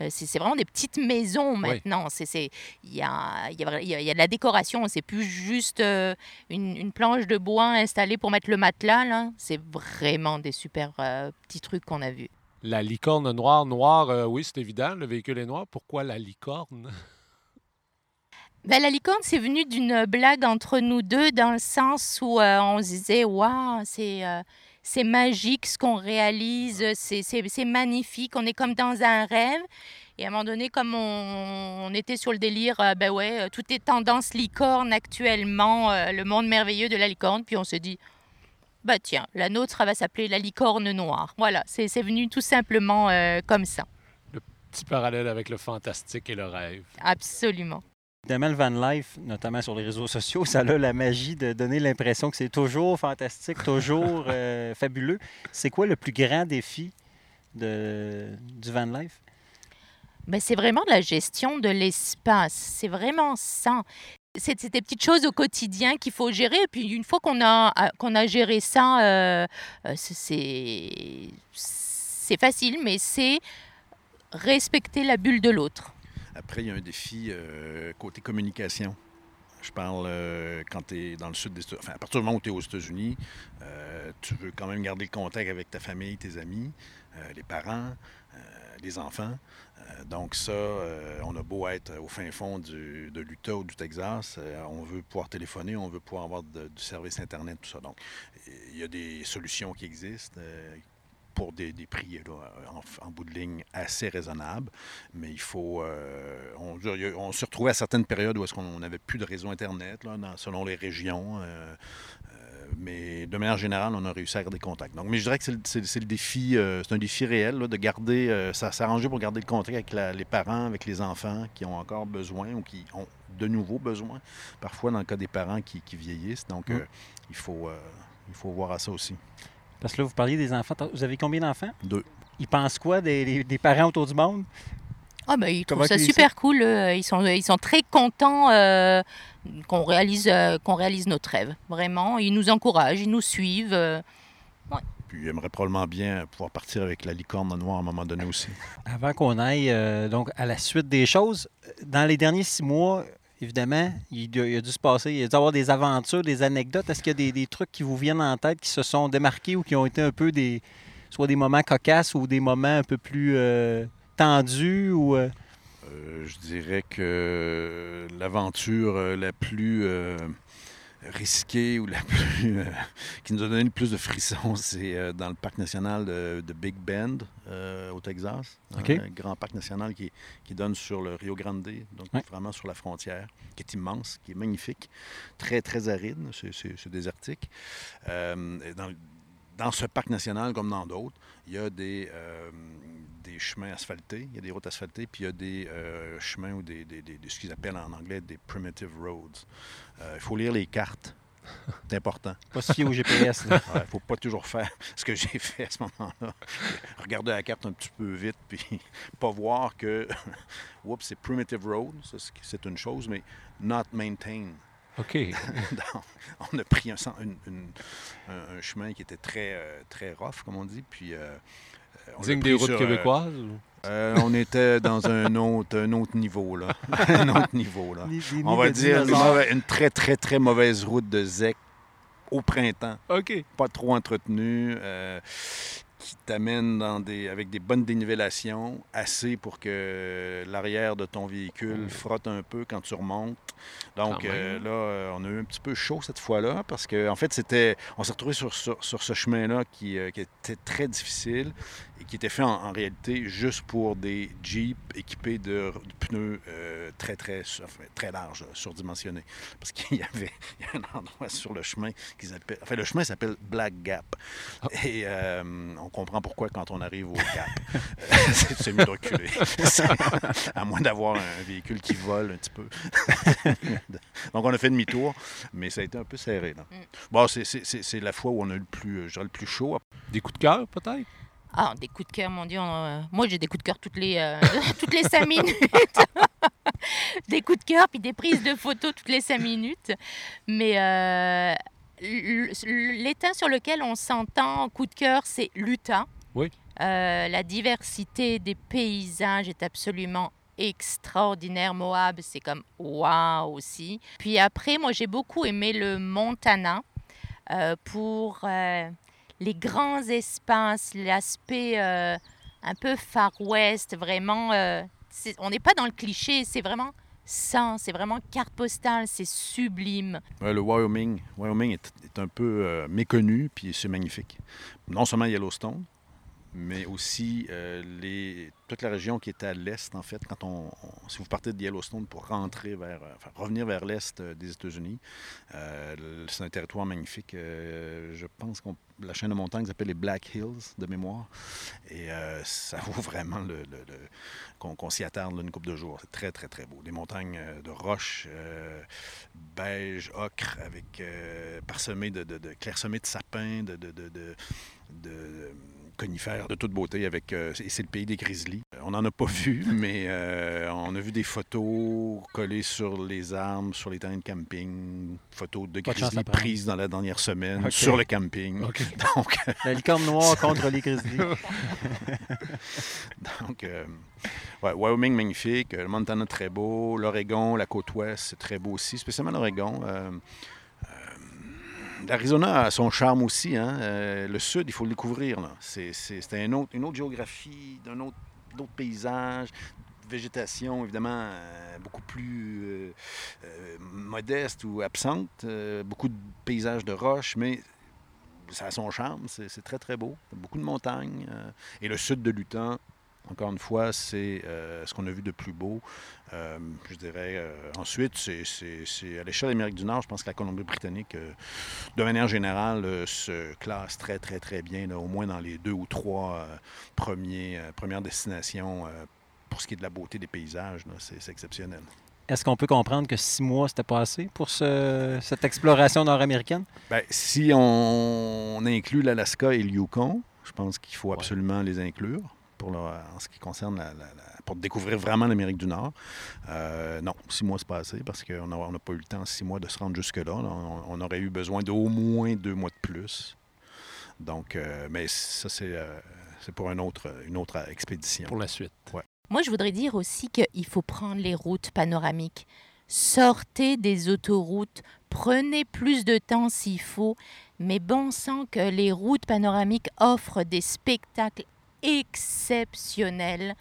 C: Euh, c'est vraiment des petites maisons maintenant. Il y a, y, a, y a de la décoration. C'est plus juste une, une, planche de bois installée pour mettre le matelas. C'est vraiment des super petits trucs qu'on a vus.
B: La licorne noire, noire, euh, oui, c'est évident, le véhicule est noir. Pourquoi la licorne?
C: Ben, la licorne, c'est venu d'une blague entre nous deux, dans le sens où euh, on se disait Waouh, c'est. Euh, c'est magique ce qu'on réalise, c'est magnifique, on est comme dans un rêve. Et à un moment donné, comme on, était sur le délire, ben ouais, tout est tendance licorne actuellement, le monde merveilleux de la licorne, puis on se dit, bah tiens, la nôtre va s'appeler la licorne noire. Voilà, c'est venu tout simplement euh, comme ça.
B: Le petit parallèle avec le fantastique et le rêve.
C: Absolument.
A: Évidemment, le van life, notamment sur les réseaux sociaux, ça a la magie de donner l'impression que c'est toujours fantastique, toujours euh, fabuleux. C'est quoi le plus grand défi de, du van life?
C: Ben, c'est vraiment la gestion de l'espace. C'est vraiment ça c'est des petites choses au quotidien qu'il faut gérer. Et puis une fois qu'on a, qu'on a géré ça, euh, euh, c'est, c'est facile, mais c'est respecter la bulle de l'autre.
D: Après, il y a un défi euh, côté communication. Je parle quand tu es dans le sud des États-Unis. Enfin, à partir du moment où tu es aux États-Unis, tu veux quand même garder le contact avec ta famille, tes amis, les parents, les enfants. Euh, donc ça, euh, on a beau être au fin fond de l'Utah ou du Texas, euh, on veut pouvoir téléphoner, on veut pouvoir avoir du service Internet, tout ça. Donc, il y a des solutions qui existent pour des, prix en, bout de ligne assez raisonnables, mais il faut... on, se retrouvait à certaines périodes où est-ce qu'on n'avait plus de réseau Internet, selon les régions mais de manière générale, on a réussi à garder contact. Donc, mais je dirais que c'est le, défi, euh, c'est un défi réel de garder, euh, ça s'arranger pour garder le contact avec les parents, avec les enfants qui ont encore besoin ou qui ont de nouveau besoin, parfois dans le cas des parents qui, vieillissent. Donc, mm. euh, il, faut, il faut voir à ça aussi.
A: Parce que là, vous parliez des enfants. Vous avez combien d'enfants?
D: Deux.
A: Ils pensent quoi des, des parents autour du monde?
C: Ah ben, ils trouvent ça super cool. Euh, ils sont, ils sont très contents euh, qu'on réalise, euh, qu'on réalise notre rêve. Vraiment, ils nous encouragent, ils nous suivent.
D: Puis ils aimeraient probablement bien pouvoir partir avec la licorne noire à un moment donné aussi.
A: Avant qu'on aille donc à la suite des choses, dans les derniers six mois, évidemment, il, a dû se passer, il a dû avoir des aventures, des anecdotes. Est-ce qu'il y a des, des, trucs qui vous viennent en tête qui se sont démarqués ou qui ont été un peu des, soit des moments cocasses ou des moments un peu plus tendu ou. Euh?
D: Euh, je dirais que l'aventure euh, la plus risquée ou la plus qui nous a donné le plus de frissons, c'est dans le parc national de, Big Bend au Texas. un grand parc national qui, donne sur le Rio Grande, donc vraiment sur la frontière, qui est immense, qui est magnifique, très très aride, c'est désertique. dans, dans ce parc national, comme dans d'autres, il y a des, des chemins asphaltés, il y a des routes asphaltées, puis il y a des euh, chemins ou des, des, ce qu'ils appellent en anglais des primitive roads. Euh, il faut lire les cartes. C'est important.
A: Pas se fier au GPS.
D: Il ne faut pas toujours faire ce que j'ai fait à ce moment-là. Regarder la carte un petit peu vite, puis pas voir que, oups, c'est primitive road, c'est une chose, mais not maintained.
B: OK.
D: on a pris un, un, chemin qui était très, euh, très rough, comme on dit, puis
B: Digne des routes québécoises?
D: Euh, on était dans un autre, un autre niveau, là. un autre niveau, là. on va dire une, très, très, très mauvaise route de ZEC au printemps.
B: OK.
D: Pas trop entretenue. Euh, qui t'amène dans des, avec des bonnes dénivellations, assez pour que l'arrière de ton véhicule frotte un peu quand tu remontes. Donc euh, là, euh, on a eu un petit peu chaud cette fois-là parce qu'en en fait, c'était, on s'est retrouvé sur, sur, sur ce chemin-là qui, euh, qui était très difficile et qui était fait en, en réalité juste pour des Jeeps équipés de, de pneus euh, très, très, enfin, très larges, surdimensionnés. Parce qu'il y avait il y a un endroit sur le chemin qu'ils appellent. Enfin, le chemin s'appelle Black Gap. Et euh, on comprend pourquoi quand on arrive au Gap. euh, c'est mieux de reculer. À moins d'avoir un véhicule qui vole un petit peu. Donc, on a fait demi-tour, mais ça a été un peu serré. Là.
C: Mm.
D: Bon, c'est- c'est c'est- c'est la fois où on a eu le plus, euh, le plus chaud.
B: Des coups de cœur, peut-être?
C: Ah, des coups de cœur, mon Dieu. euh, moi, j'ai des coups de cœur toutes les, euh, toutes les cinq minutes. des coups de cœur, puis des prises de photos toutes les cinq minutes. Mais euh, l'état sur lequel on s'entend coup de cœur, c'est l'Utah.
B: Oui.
C: Euh, la diversité des paysages est absolument extraordinaire. Moab, c'est comme waouh aussi. Puis après, moi, j'ai beaucoup aimé le Montana euh, pour euh, les grands espaces, l'aspect un peu Far West, vraiment. on n'est pas dans le cliché, c'est vraiment ça, c'est vraiment carte postale, c'est sublime.
D: Ouais, le Wyoming, Wyoming est, est un peu euh, méconnu, puis c'est magnifique. Non seulement Yellowstone, mais aussi euh, les, toute la région qui est à l'est, en fait, quand on, si vous partez de Yellowstone pour rentrer vers, euh, revenir vers l'est euh, des États-Unis, c'est un territoire magnifique. Je pense que la chaîne de montagnes s'appelle les Black Hills, de mémoire, et ça vaut vraiment le, qu'on qu'on s'y attarde une couple de jours. C'est très, très, très beau. Des montagnes de roches beige, ocre, avec parsemées de, de, de clairsemées de sapins, de conifères de toute beauté. Avec, euh, et c'est le pays des grizzlies. Euh, On n'en a pas vu, mais euh, on a vu des photos collées sur les arbres, sur les terrains de camping, photos de
A: Pas
D: grizzlies prises dans la dernière semaine sur le camping.
B: OK.
D: Donc,
A: La licorne noire contre les grizzlies.
D: Donc, euh, ouais, Wyoming, magnifique. Le Montana, très beau. L'Oregon, la côte ouest, c'est très beau aussi, spécialement l'Oregon. L'Arizona a son charme aussi. hein. Euh, le sud, il faut le découvrir. C'est une autre géographie, d'autres paysages, végétation évidemment euh, beaucoup plus euh, modeste ou absente. beaucoup de paysages de roches, mais ça a son charme. C'est très, très beau. Beaucoup de montagnes. et le sud de l'Utah, encore une fois, c'est euh, ce qu'on a vu de plus beau. Euh, je dirais, euh, ensuite, c'est- à l'échelle de l'Amérique du Nord, je pense que la Colombie-Britannique, de manière générale, se classe très, très, très bien, là, au moins dans les deux ou trois premiers, premières destinations pour ce qui est de la beauté des paysages. C'est exceptionnel.
A: Est-ce qu'on peut comprendre que six mois, c'était pas assez pour ce- cette exploration nord-américaine?
D: Ben, si on, inclut l'Alaska et le Yukon, je pense qu'il faut
B: Ouais.
D: absolument les inclure pour le- en ce qui concerne la, la- la- pour découvrir vraiment l'Amérique du Nord. Euh, non, six mois c'est pas assez parce qu'on n'a on pas eu le temps six mois de se rendre jusque-là. là. On, on aurait eu besoin d'au moins deux mois de plus. Donc, euh, mais ça, c'est euh, c'est pour un autre, une autre expédition.
B: Pour la suite.
C: Moi, je voudrais dire aussi qu'il faut prendre les routes panoramiques. Sortez des autoroutes, prenez plus de temps s'il faut, mais bon sang que les routes panoramiques offrent des spectacles exceptionnels,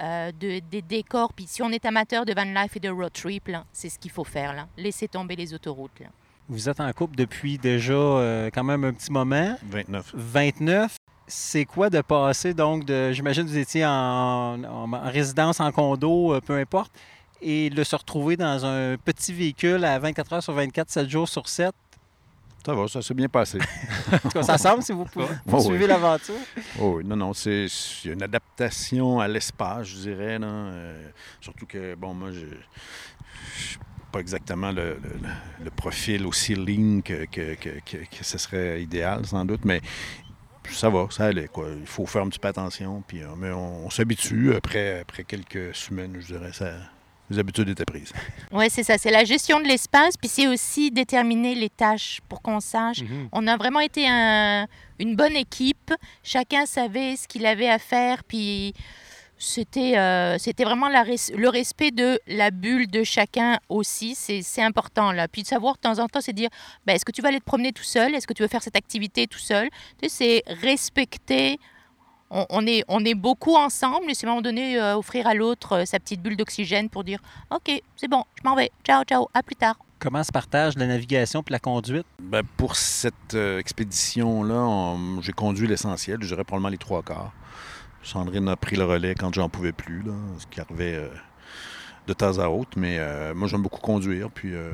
C: euh, de- des décors. Puis si on est amateur de van life et de road trip, là, c'est ce qu'il faut faire. Là. Laissez tomber les autoroutes. là.
A: Vous êtes en couple depuis déjà euh, quand même un petit moment.
D: 29.
A: 29. C'est quoi de passer, donc, de, j'imagine que vous étiez en, en- en résidence, en condo, euh, peu importe, et de se retrouver dans un petit véhicule à 24 heures sur 24, 7 jours sur 7.
D: Ça va, ça s'est bien passé.
A: En tout cas, ça semble si vous pouvez
D: Oh,
A: suivre
D: oui.
A: l'aventure.
D: Oh, oui, non, non, c'est une adaptation à l'espace, je dirais. Là. Euh, surtout que, bon, moi, je je suis pas exactement le, le- le- le profil aussi lean que, que, que, que- que ce serait idéal, sans doute, mais ça va, ça allait. Quoi. Il faut faire un petit peu attention, puis euh, mais on, on s'habitue après, après quelques semaines, je dirais. Ça, les habitudes étaient prises.
C: Oui, c'est ça. C'est la gestion de l'espace, puis c'est aussi déterminer les tâches pour qu'on sache
B: Mhm.
C: On a vraiment été un- une bonne équipe. Chacun savait ce qu'il avait à faire. Puis c'était euh, c'était vraiment la res- le respect de la bulle de chacun aussi. C'est c'est important. là. Puis de savoir de temps en temps, c'est dire ben, est-ce que tu vas aller te promener tout seul? Est-ce que tu veux faire cette activité tout seul? C'est respecter on, on est, on est beaucoup ensemble et c'est à un moment donné euh, offrir à l'autre euh, sa petite bulle d'oxygène pour dire OK, c'est bon, je m'en vais. Ciao, ciao, à plus tard.
A: Comment se partage la navigation puis la conduite?
D: Ben, pour cette euh, expédition-là, on- j'ai conduit l'essentiel, je dirais probablement les trois quarts. Sandrine a pris le relais quand j'en pouvais plus, là, ce qui arrivait euh, de temps à autre. Mais euh, moi, j'aime beaucoup conduire, puis euh,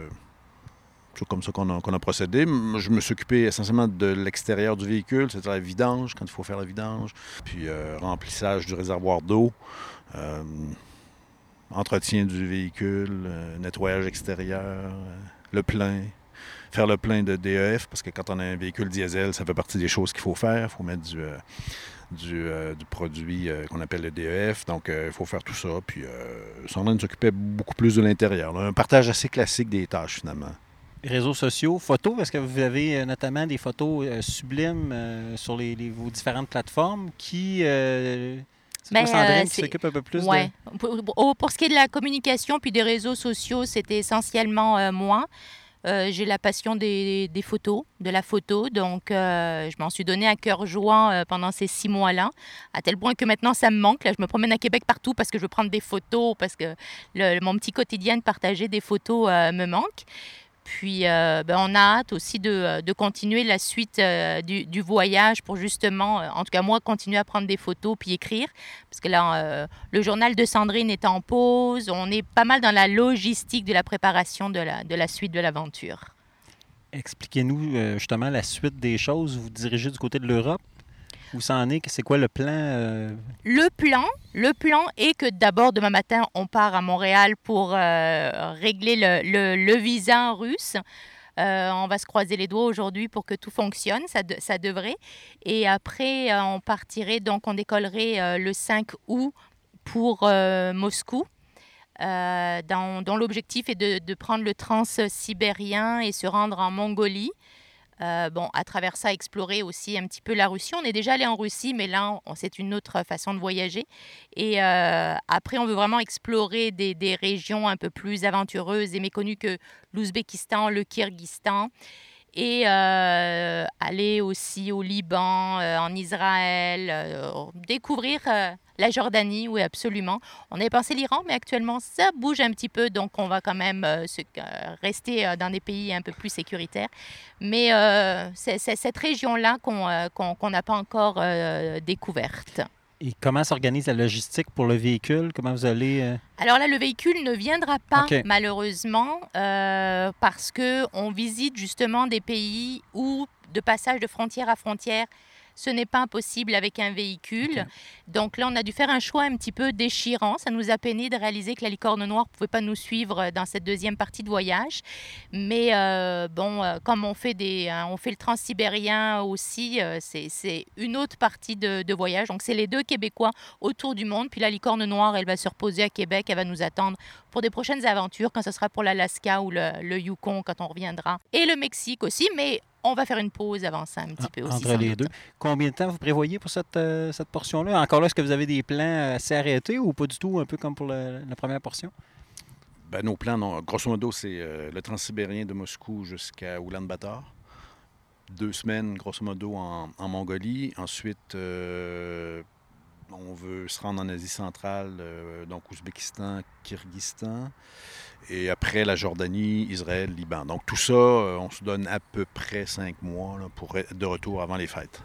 D: c'est comme ça qu'on a, procédé. Je me suis occupé essentiellement de l'extérieur du véhicule, c'est-à-dire la vidange, quand il faut faire la vidange, puis euh, remplissage du réservoir d'eau, euh, entretien du véhicule, euh, nettoyage extérieur, le plein faire le plein de DEF, parce que quand on a un véhicule diesel, ça fait partie des choses qu'il faut faire. Il faut mettre du, du, du produit qu'on appelle le DEF. Donc, il faut faire tout ça. Puis, Sandrine s'occupait beaucoup plus de l'intérieur. Un partage assez classique des tâches, finalement.
A: Réseaux sociaux, photos, est-ce que vous avez euh, notamment des photos euh, sublimes euh, sur les, les- vos différentes plateformes qui... c'est
C: Ben,
A: Sandrine qui s'occupe un peu plus
C: Ouais. Pour, pour- pour ce qui est de la communication puis des réseaux sociaux, c'était essentiellement moi. Euh, j'ai la passion des, des photos, de la photo, donc euh, je m'en suis donné à cœur joie euh, pendant ces six mois-là, à tel point que maintenant ça me manque. Là, je me promène à Québec partout parce que je veux prendre des photos, parce que le- mon petit quotidien de partager des photos me manque. Puis euh, ben, on a hâte aussi de, euh, de continuer la suite euh, du, du voyage pour justement, en tout cas moi, continuer à prendre des photos puis écrire. Parce que là, le journal de Sandrine est en pause. On est pas mal dans la logistique de la préparation de la, de la suite de l'aventure.
A: Expliquez-nous justement la suite des choses. Vous dirigez du côté de l'Europe? Où ça en est? C'est quoi le plan? euh,
C: Le plan, le plan est que d'abord demain matin, on part à Montréal pour euh, régler le, le- le visa russe. Euh, on va se croiser les doigts aujourd'hui pour que tout fonctionne, ça, ça devrait. Et après, on partirait, donc on décollerait le 5 août pour Moscou. dont l'objectif est de, de prendre le trans-sibérien et se rendre en Mongolie. Euh, bon, à travers ça, explorer aussi un petit peu la Russie. On est déjà allé en Russie, mais là, c'est une autre façon de voyager. Et euh, après, on veut vraiment explorer des, régions un peu plus aventureuses et méconnues que l'Ouzbékistan, le Kyrgyzstan. Et euh, aller aussi au Liban, en Israël, découvrir la Jordanie, oui, absolument. On avait pensé l'Iran, mais actuellement, ça bouge un petit peu, donc on va quand même euh, se- euh, rester euh, dans des pays un peu plus sécuritaires. Mais c'est cette région-là qu'on qu'on- qu'on n'a pas encore découverte.
A: et comment s'organise la logistique pour le véhicule? Comment vous allez... euh,
C: Alors là, le véhicule ne viendra pas malheureusement euh, parce que on visite justement des pays où de passage de frontière à frontière, ce n'est pas impossible avec un véhicule. Donc là, on a dû faire un choix un petit peu déchirant. Ça nous a peiné de réaliser que la licorne noire ne pouvait pas nous suivre dans cette deuxième partie de voyage. Mais euh, bon, euh, comme on fait, des, hein, on fait le transsibérien aussi, euh, c'est c'est une autre partie de, de voyage. Donc c'est les deux Québécois autour du monde. Puis la licorne noire, elle va se reposer à Québec. Elle va nous attendre pour des prochaines aventures, quand ce sera pour l'Alaska ou le, le Yukon, quand on reviendra. Et le Mexique aussi. Mais on va faire une pause avant ça un petit peu aussi.
A: entre les
C: doute.
A: deux. Combien de temps vous prévoyez pour cette, euh, cette portion-là? Encore là, est-ce que vous avez des plans assez arrêtés ou pas du tout, un peu comme pour le- la première portion?
D: Ben, nos plans, non, grosso modo, c'est euh, le transsibérien de Moscou jusqu'à Oulan-Bator. Deux semaines, grosso modo, en, en Mongolie. Ensuite, euh, on veut se rendre en Asie centrale, euh, donc Ouzbékistan, Kyrgyzstan. Et après, la Jordanie, Israël, Liban. Donc tout ça, euh, on se donne à peu près cinq mois pour de retour avant les fêtes.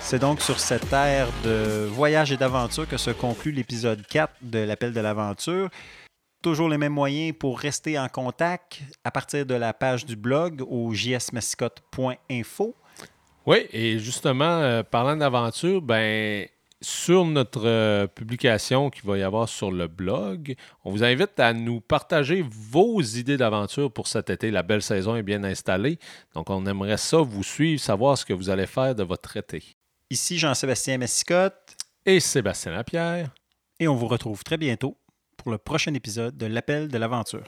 A: C'est donc sur cette ère de voyage et d'aventure que se conclut l'épisode 4 de l'Appel de l'aventure. Toujours les mêmes moyens pour rester en contact à partir de la page du blog au jsmascotte.info.
B: Oui, et justement, euh, parlant d'aventure, ben, sur notre euh, publication qu'il va y avoir sur le blog, on vous invite à nous partager vos idées d'aventure pour cet été. La belle saison est bien installée. Donc, on aimerait ça vous suivre, savoir ce que vous allez faire de votre été.
A: Ici Jean-Sébastien Massicotte
B: Et Sébastien Lapierre.
A: et on vous retrouve très bientôt pour le prochain épisode de l'Appel de l'aventure.